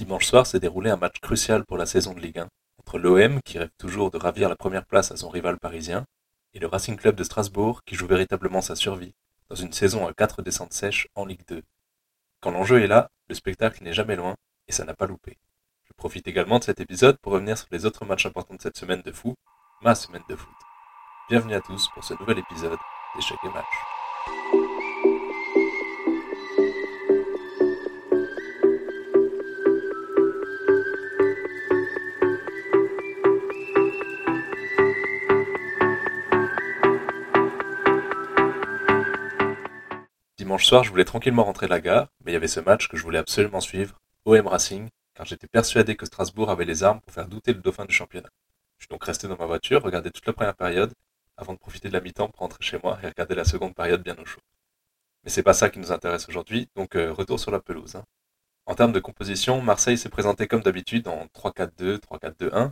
Dimanche soir s'est déroulé un match crucial pour la saison de Ligue 1 entre l'OM qui rêve toujours de ravir la première place à son rival parisien et le Racing Club de Strasbourg qui joue véritablement sa survie dans une saison à quatre descentes sèches en Ligue 2. Quand l'enjeu est là, le spectacle n'est jamais loin et ça n'a pas loupé. Je profite également de cet épisode pour revenir sur les autres matchs importants de cette semaine de fou, ma semaine de foot. Bienvenue à tous pour ce nouvel épisode d'Échec et Match. Dimanche soir, je voulais tranquillement rentrer de la gare, mais il y avait ce match que je voulais absolument suivre, OM Racing, car j'étais persuadé que Strasbourg avait les armes pour faire douter le dauphin du championnat. Je suis donc resté dans ma voiture, regarder toute la première période, avant de profiter de la mi-temps pour rentrer chez moi et regarder la seconde période bien au chaud. Mais c'est pas ça qui nous intéresse aujourd'hui, donc euh, retour sur la pelouse. Hein. En termes de composition, Marseille s'est présenté comme d'habitude en 3-4-2, 3-4-2-1,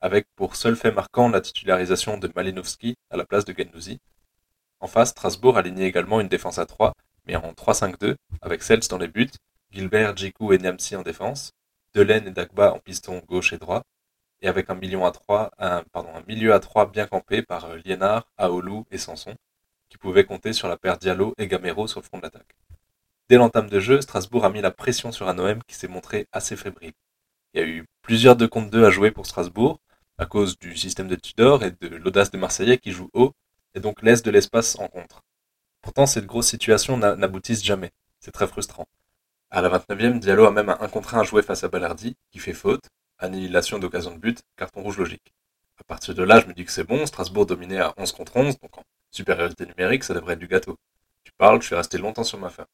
avec pour seul fait marquant la titularisation de Malinowski à la place de Gendouzi. En face, Strasbourg alignait également une défense à 3, mais en 3-5-2, avec Sels dans les buts, Gilbert, Djikou et Niamsi en défense, Delaine et Dagba en piston gauche et droit, et avec un, million à 3, un, pardon, un milieu à 3 bien campé par euh, Liénard, Aoulou et Sanson, qui pouvaient compter sur la paire Diallo et Gamero sur le front de l'attaque. Dès l'entame de jeu, Strasbourg a mis la pression sur un OM qui s'est montré assez fébrile. Il y a eu plusieurs 2 contre 2 à jouer pour Strasbourg, à cause du système de Tudor et de l'audace des Marseillais qui jouent haut, et donc laissent de l'espace en contre. Pourtant, cette grosse situation n'aboutissent jamais. C'est très frustrant. À la 29e, Diallo a même un 1 contre 1 à jouer face à Ballardi, qui fait faute, annihilation d'occasion de but, carton rouge logique. À partir de là, je me dis que c'est bon, Strasbourg dominé à 11 contre 11, donc en supériorité numérique, ça devrait être du gâteau. Tu parles, je suis resté longtemps sur ma faim.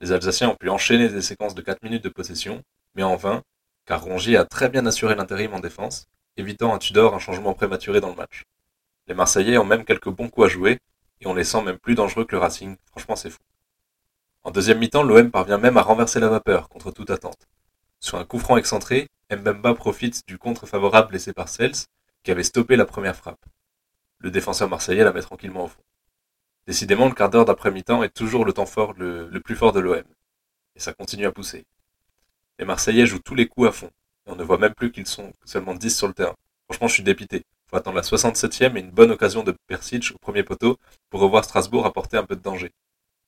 Les Alsaciens ont pu enchaîner des séquences de 4 minutes de possession, mais en vain, car Rongier a très bien assuré l'intérim en défense, évitant à Tudor un changement prématuré dans le match. Les Marseillais ont même quelques bons coups à jouer, et on les sent même plus dangereux que le Racing. Franchement, c'est fou. En deuxième mi-temps, l'OM parvient même à renverser la vapeur, contre toute attente. Sur un coup franc excentré, Mbemba profite du contre favorable laissé par Sels, qui avait stoppé la première frappe. Le défenseur marseillais la met tranquillement au fond. Décidément, le quart d'heure d'après mi-temps est toujours le temps fort, le, le plus fort de l'OM. Et ça continue à pousser. Les Marseillais jouent tous les coups à fond, et on ne voit même plus qu'ils sont seulement 10 sur le terrain. Franchement, je suis dépité faut attendre la 67e et une bonne occasion de Persic au premier poteau pour revoir Strasbourg apporter un peu de danger.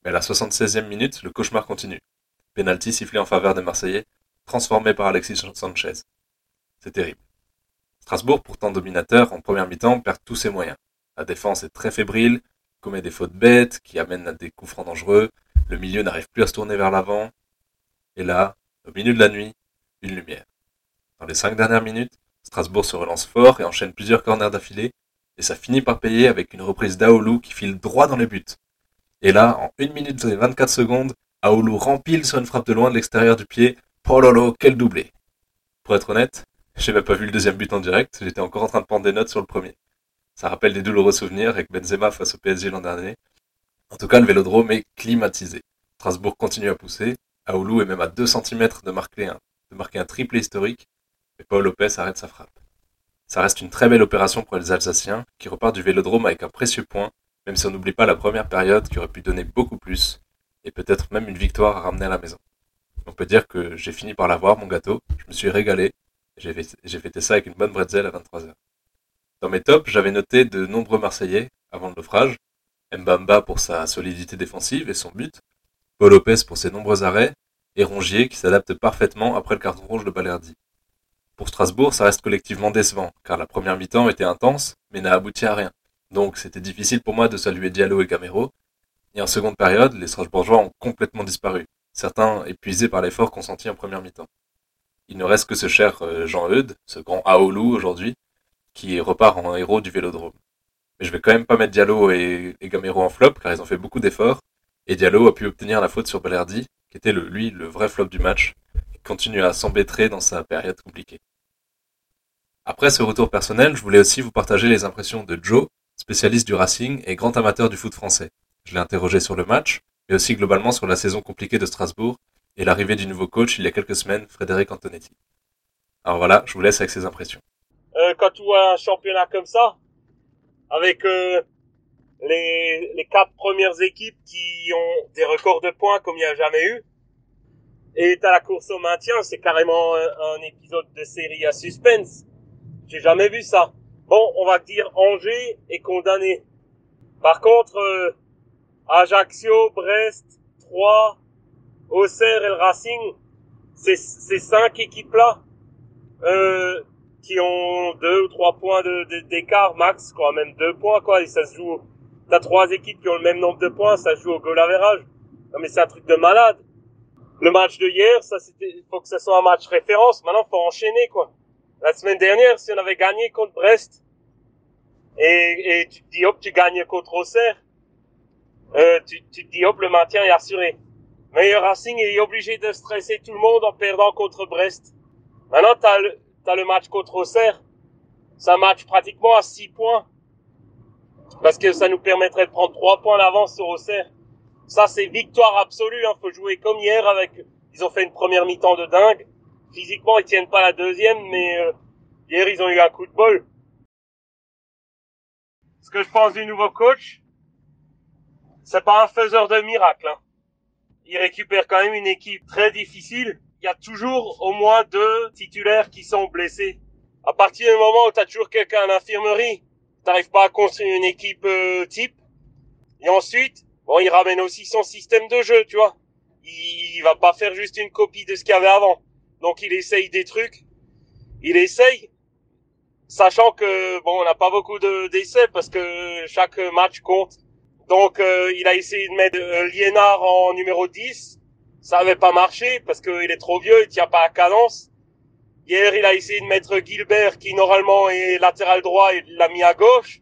Mais à la 76e minute, le cauchemar continue. Penalty sifflé en faveur des Marseillais, transformé par Alexis Sanchez. C'est terrible. Strasbourg, pourtant dominateur, en première mi-temps, perd tous ses moyens. La défense est très fébrile, commet des fautes bêtes qui amènent à des coups francs dangereux, le milieu n'arrive plus à se tourner vers l'avant. Et là, au milieu de la nuit, une lumière. Dans les cinq dernières minutes, Strasbourg se relance fort et enchaîne plusieurs corners d'affilée, et ça finit par payer avec une reprise d'Aoulou qui file droit dans les buts. Et là, en 1 minute et 24 secondes, Aoulou rempile sur une frappe de loin de l'extérieur du pied. Oh lolo, quel doublé Pour être honnête, j'ai même pas vu le deuxième but en direct, j'étais encore en train de prendre des notes sur le premier. Ça rappelle des douloureux souvenirs avec Benzema face au PSG l'an dernier. En tout cas, le vélodrome est climatisé. Strasbourg continue à pousser. Aoulou est même à 2 cm de marquer un, de marquer un triplé historique et Paul Lopez arrête sa frappe. Ça reste une très belle opération pour les Alsaciens, qui repartent du Vélodrome avec un précieux point, même si on n'oublie pas la première période qui aurait pu donner beaucoup plus, et peut-être même une victoire à ramener à la maison. On peut dire que j'ai fini par l'avoir, mon gâteau, je me suis régalé, j'ai fêté ça avec une bonne bretzel à 23h. Dans mes tops, j'avais noté de nombreux Marseillais avant le naufrage, Mbamba pour sa solidité défensive et son but, Paul Lopez pour ses nombreux arrêts, et Rongier qui s'adapte parfaitement après le carton rouge de Balerdi. Pour Strasbourg, ça reste collectivement décevant, car la première mi-temps était intense, mais n'a abouti à rien. Donc c'était difficile pour moi de saluer Diallo et Gamero. Et en seconde période, les Strasbourgeois ont complètement disparu, certains épuisés par l'effort consenti en première mi-temps. Il ne reste que ce cher euh, Jean Eudes, ce grand Aoulou aujourd'hui, qui repart en héros du vélodrome. Mais je vais quand même pas mettre Diallo et, Gamero en flop, car ils ont fait beaucoup d'efforts, et Diallo a pu obtenir la faute sur Balerdi, qui était lui le vrai flop du match, continue à s'embêtrer dans sa période compliquée. Après ce retour personnel, je voulais aussi vous partager les impressions de Joe, spécialiste du Racing et grand amateur du foot français. Je l'ai interrogé sur le match, mais aussi globalement sur la saison compliquée de Strasbourg et l'arrivée du nouveau coach il y a quelques semaines, Frédéric Antonetti. Alors voilà, je vous laisse avec ses impressions. Euh, quand tu vois un championnat comme ça, avec euh, les, les quatre premières équipes qui ont des records de points comme il n'y a jamais eu, et t'as la course au maintien, c'est carrément un, épisode de série à suspense. J'ai jamais vu ça. Bon, on va dire Angers est condamné. Par contre, euh, Ajaccio, Brest, Troyes, Auxerre et le Racing, c'est ces cinq équipes-là euh, qui ont deux ou trois points d'écart max, quoi, même deux points, quoi, et ça se joue. T'as trois équipes qui ont le même nombre de points, ça se joue au goal average. Non mais c'est un truc de malade. Le match de hier, ça c'était, faut que ce soit un match référence. Maintenant, faut enchaîner, quoi. La semaine dernière, si on avait gagné contre Brest, et, et tu te dis hop, tu gagnes contre Auxerre, euh, tu, te dis hop, le maintien est assuré. Mais Racing est obligé de stresser tout le monde en perdant contre Brest. Maintenant, t'as le, t'as le match contre Auxerre. C'est un match pratiquement à 6 points. Parce que ça nous permettrait de prendre 3 points d'avance sur Auxerre. Ça, c'est victoire absolue. Hein. Faut jouer comme hier avec. Ils ont fait une première mi-temps de dingue. Physiquement, ils tiennent pas la deuxième, mais euh, hier, ils ont eu un coup de bol. Ce que je pense du nouveau coach, c'est pas un faiseur de miracles. Hein. Il récupère quand même une équipe très difficile. Il y a toujours au moins deux titulaires qui sont blessés. À partir du moment où tu as toujours quelqu'un à l'infirmerie, t'arrives pas à construire une équipe euh, type. Et ensuite, bon, il ramène aussi son système de jeu, tu vois. Il, il va pas faire juste une copie de ce qu'il y avait avant. Donc il essaye des trucs. Il essaye, sachant que bon, on n'a pas beaucoup de d'essais parce que chaque match compte. Donc euh, il a essayé de mettre euh, Liénard en numéro 10. Ça avait pas marché parce qu'il est trop vieux, il tient pas à cadence. Hier, il a essayé de mettre Gilbert qui normalement est latéral droit et l'a mis à gauche.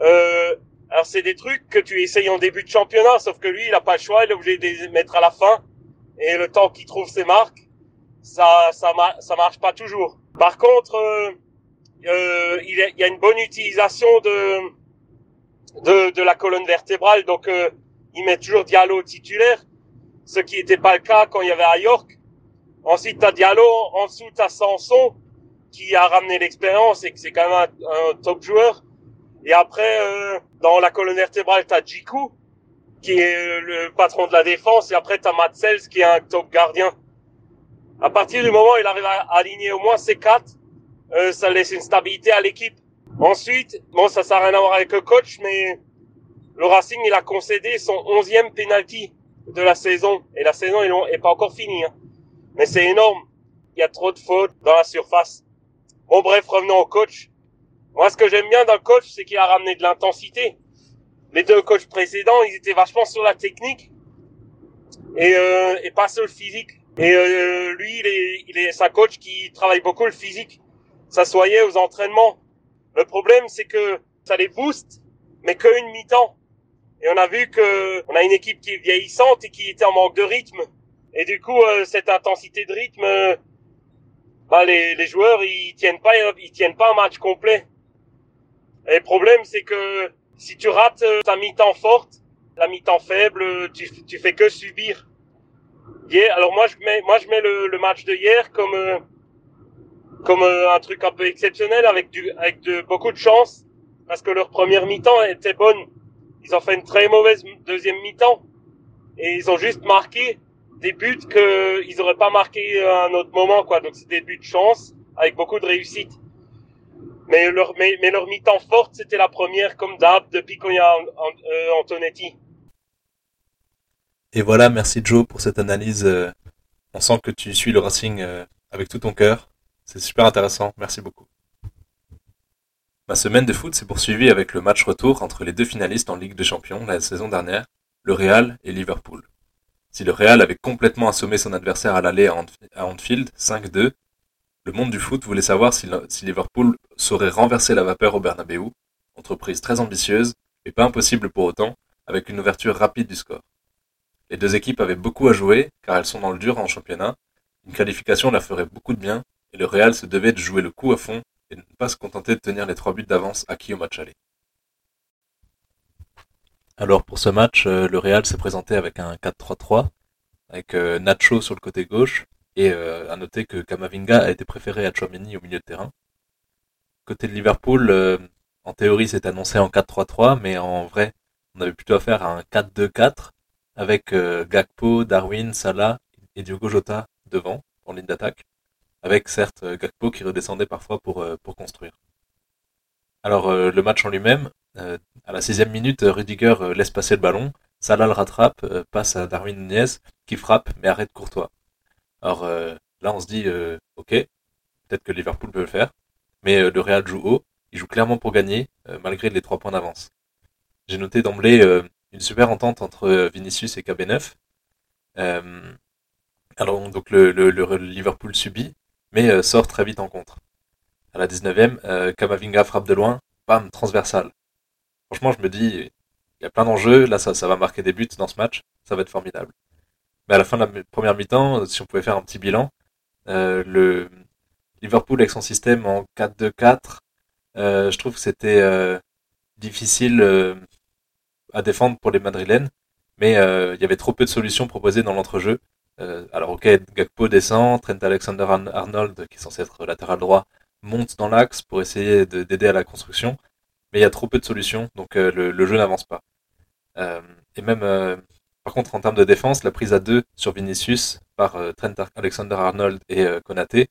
Euh, alors c'est des trucs que tu essayes en début de championnat, sauf que lui, il a pas le choix, il est obligé de les mettre à la fin. Et le temps qu'il trouve ses marques, ça, ça, ça marche pas toujours. Par contre, euh, euh, il, y a une bonne utilisation de, de, de la colonne vertébrale, donc euh, il met toujours Diallo titulaire, ce qui n'était pas le cas quand il y avait à York. Ensuite, t'as Diallo, en dessous t'as Sanson, qui a ramené l'expérience et que c'est quand même un, top joueur. Et après, euh, dans la colonne vertébrale, t'as Jiku, qui est le patron de la défense, et après t'as Matt qui est un top gardien. À partir du moment où il arrive à aligner au moins ces quatre, euh, ça laisse une stabilité à l'équipe. Ensuite, bon, ça n'a rien à voir avec le coach, mais le Racing, il a concédé son onzième penalty de la saison. Et la saison est pas encore finie. Hein. Mais c'est énorme. Il y a trop de fautes dans la surface. Bon, bref, revenons au coach. Moi, ce que j'aime bien dans le coach, c'est qu'il a ramené de l'intensité. Les deux coachs précédents, ils étaient vachement sur la technique et, euh, et pas sur le physique. Et euh, lui, il est, il est sa coach qui travaille beaucoup le physique. Ça soyait aux entraînements. Le problème, c'est que ça les booste, mais qu'une mi-temps. Et on a vu que on a une équipe qui est vieillissante et qui était en manque de rythme. Et du coup, euh, cette intensité de rythme, euh, bah, les, les joueurs, ils tiennent pas, ils tiennent pas un match complet. Et le problème, c'est que si tu rates ta mi-temps forte, la mi-temps faible, tu, tu fais que subir alors moi je mets, moi je mets le, match de hier comme euh, comme euh, un truc un peu exceptionnel avec du avec de beaucoup de chance parce que leur première mi-temps était bonne. Ils ont fait une très mauvaise deuxième mi-temps et ils ont juste marqué des buts que ils auraient pas marqué à un autre moment quoi. Donc c'est des buts de chance avec beaucoup de réussite. Mais leur mais, mais leur mi-temps forte c'était la première comme d'hab depuis qu'on y a euh, Antonetti. Et voilà, merci Joe pour cette analyse. Euh, on sent que tu suis le Racing euh, avec tout ton cœur. C'est super intéressant. Merci beaucoup. Ma semaine de foot s'est poursuivie avec le match retour entre les deux finalistes en Ligue des Champions la saison dernière, le Real et Liverpool. Si le Real avait complètement assommé son adversaire à l'aller à Anfield, 5-2, le monde du foot voulait savoir si, Liverpool saurait renverser la vapeur au Bernabeu, entreprise très ambitieuse, et pas impossible pour autant, avec une ouverture rapide du score. Les deux équipes avaient beaucoup à jouer, car elles sont dans le dur en championnat. Une qualification leur ferait beaucoup de bien, et le Real se devait de jouer le coup à fond et de ne pas se contenter de tenir les trois buts d'avance acquis au match aller. Alors pour ce match, euh, le Real s'est présenté avec un 4-3-3, avec euh, Nacho sur le côté gauche, et euh, à noter que Kamavinga a été préféré à Chouameni au milieu de terrain. Côté de Liverpool, en théorie c'est annoncé en 4-3-3, mais en vrai on avait plutôt affaire à un 4-2-4, avec euh, Gakpo, Darwin, Salah et Diogo Jota devant, en ligne d'attaque, avec certes Gakpo qui redescendait parfois pour, pour construire. Alors le match en lui-même, à la sixième minute, Rudiger laisse passer le ballon, Salah le rattrape, passe à Darwin Nunez qui frappe mais arrête Courtois. Alors là on se dit ok, peut-être que Liverpool peut le faire, mais le Real joue haut, il joue clairement pour gagner malgré les trois points d'avance. J'ai noté d'emblée une super entente entre Vinicius et KB9. alors donc le, Liverpool subit, mais sort très vite en contre. À la 19e, Kamavinga frappe de loin, bam, transversal. Franchement, je me dis, il y a plein d'enjeux, là ça, ça va marquer des buts dans ce match, ça va être formidable. Mais à la fin de la première mi-temps, si on pouvait faire un petit bilan, euh, le Liverpool avec son système en 4-2-4, euh, je trouve que c'était euh, difficile à défendre pour les Madrilènes, mais il y avait trop peu de solutions proposées dans l'entrejeu. alors ok, Gakpo descend, Trent Alexander-Arnold, qui est censé être latéral droit, monte dans l'axe pour essayer d'aider à la construction mais il y a trop peu de solutions, donc euh, le, jeu n'avance pas. Euh, et même, euh, par contre, en termes de défense, la prise à deux sur Vinicius par Trent Alexander-Arnold et Konaté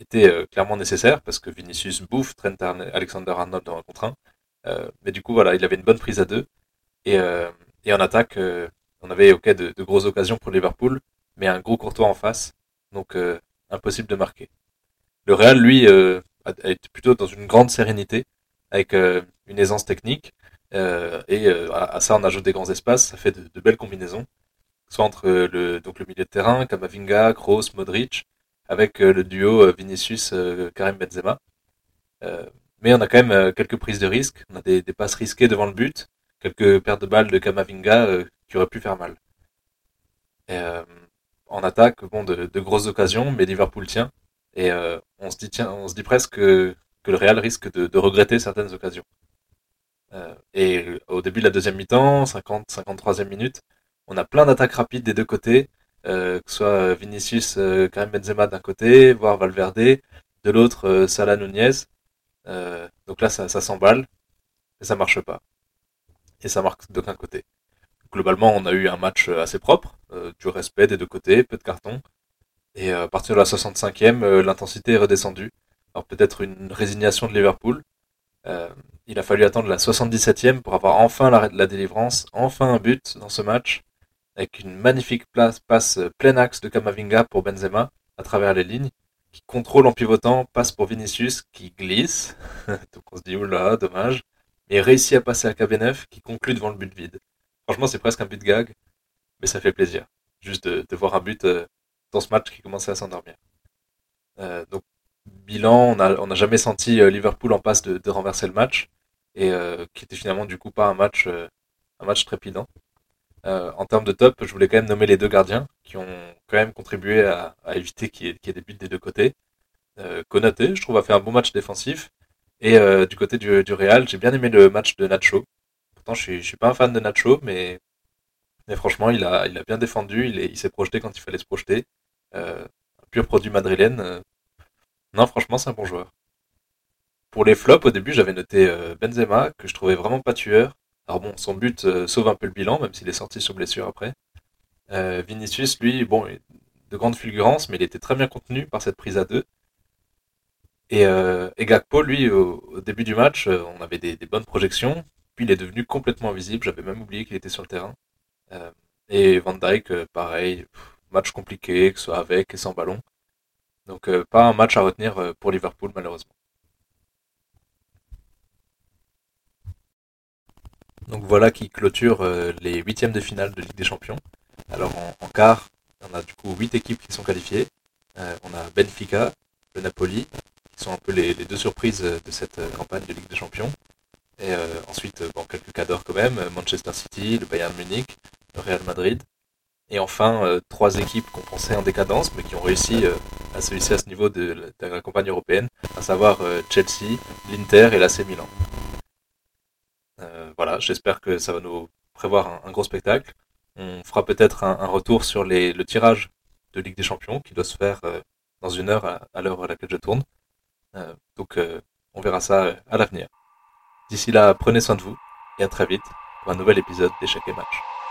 était clairement nécessaire parce que Vinicius bouffe Trent Alexander-Arnold dans un contre un. mais du coup, voilà, il avait une bonne prise à deux. Et, et en attaque, on avait ok de, de, grosses occasions pour Liverpool, mais un gros courtois en face, donc impossible de marquer. Le Real, lui, est plutôt dans une grande sérénité avec euh, une aisance technique. Euh, et euh, à, ça, on ajoute des grands espaces, ça fait de, belles combinaisons. Soit entre le, donc le milieu de terrain, Kamavinga, Kroos, Modric, avec le duo Vinicius-Karim Benzema. mais on a quand même quelques prises de risque. On a des, passes risquées devant le but, quelques pertes de balles de Kamavinga qui auraient pu faire mal. en attaque, bon, de, grosses occasions, mais Liverpool tient. Et on se dit, presque que que le Real risque de, regretter certaines occasions. Euh, et au début de la deuxième mi-temps, 50, 53e minute, on a plein d'attaques rapides des deux côtés, euh, que ce soit Vinicius, euh, Karim Benzema d'un côté, voire Valverde, de l'autre Salah Nunez. donc là, ça, s'emballe, mais ça marche pas. Et ça marque d'aucun côté. Globalement, on a eu un match assez propre, du respect des deux côtés, peu de cartons. Et à partir de la 65e, l'intensité est redescendue. Alors peut-être une résignation de Liverpool. Il a fallu attendre la 77e pour avoir enfin la, délivrance, enfin un but dans ce match, avec une magnifique place, passe plein axe de Kamavinga pour Benzema à travers les lignes, qui contrôle en pivotant, passe pour Vinicius qui glisse, donc on se dit oula, dommage, mais réussit à passer à KB9 qui conclut devant le but vide. Franchement c'est presque un but gag, mais ça fait plaisir, juste de, voir un but euh, dans ce match qui commençait à s'endormir. Euh, donc bilan, on n'a jamais senti euh, Liverpool en passe de, renverser le match et euh, qui était finalement du coup pas un match, euh, un match trépidant. en termes de top, je voulais quand même nommer les deux gardiens qui ont quand même contribué à, éviter qu'il y, ait des buts des deux côtés. Konaté, je trouve, a fait un bon match défensif. Et du côté du, du Real, j'ai bien aimé le match de Nacho. Pourtant, je suis, suis pas un fan de Nacho, mais, mais franchement, il a, il a bien défendu. Il s'est projeté quand il fallait se projeter. un pur produit madrilène. Non, franchement, c'est un bon joueur. Pour les flops, au début, j'avais noté euh, Benzema, que je trouvais vraiment pas tueur. Alors bon, son but euh, sauve un peu le bilan, même s'il est sorti sur blessure après. Euh, Vinicius, lui, bon, de grande fulgurance, mais il était très bien contenu par cette prise à deux. Et, et Gakpo, lui, au, début du match, on avait des, bonnes projections. Puis il est devenu complètement invisible. J'avais même oublié qu'il était sur le terrain. et Van Dijk, pareil, match compliqué, que ce soit avec et sans ballon. Donc euh, pas un match à retenir euh, pour Liverpool malheureusement. Donc voilà qui clôture euh, les huitièmes de finale de Ligue des Champions. Alors en, quart, on a du coup huit équipes qui sont qualifiées. on a Benfica, le Napoli, qui sont un peu les, deux surprises de cette campagne de Ligue des Champions. Et ensuite, bon, quelques cadres quand même, Manchester City, le Bayern Munich, le Real Madrid. Et enfin, trois équipes qu'on pensait en décadence, mais qui ont réussi à celui-ci à ce niveau de, la campagne européenne, à savoir euh, Chelsea, l'Inter et l'AC Milan. Euh, voilà, j'espère que ça va nous prévoir un, gros spectacle. On fera peut-être un, retour sur le tirage de Ligue des Champions qui doit se faire euh, dans une heure à, l'heure à laquelle je tourne. donc on verra ça à l'avenir. D'ici là, prenez soin de vous et à très vite pour un nouvel épisode d'Échecs et Match.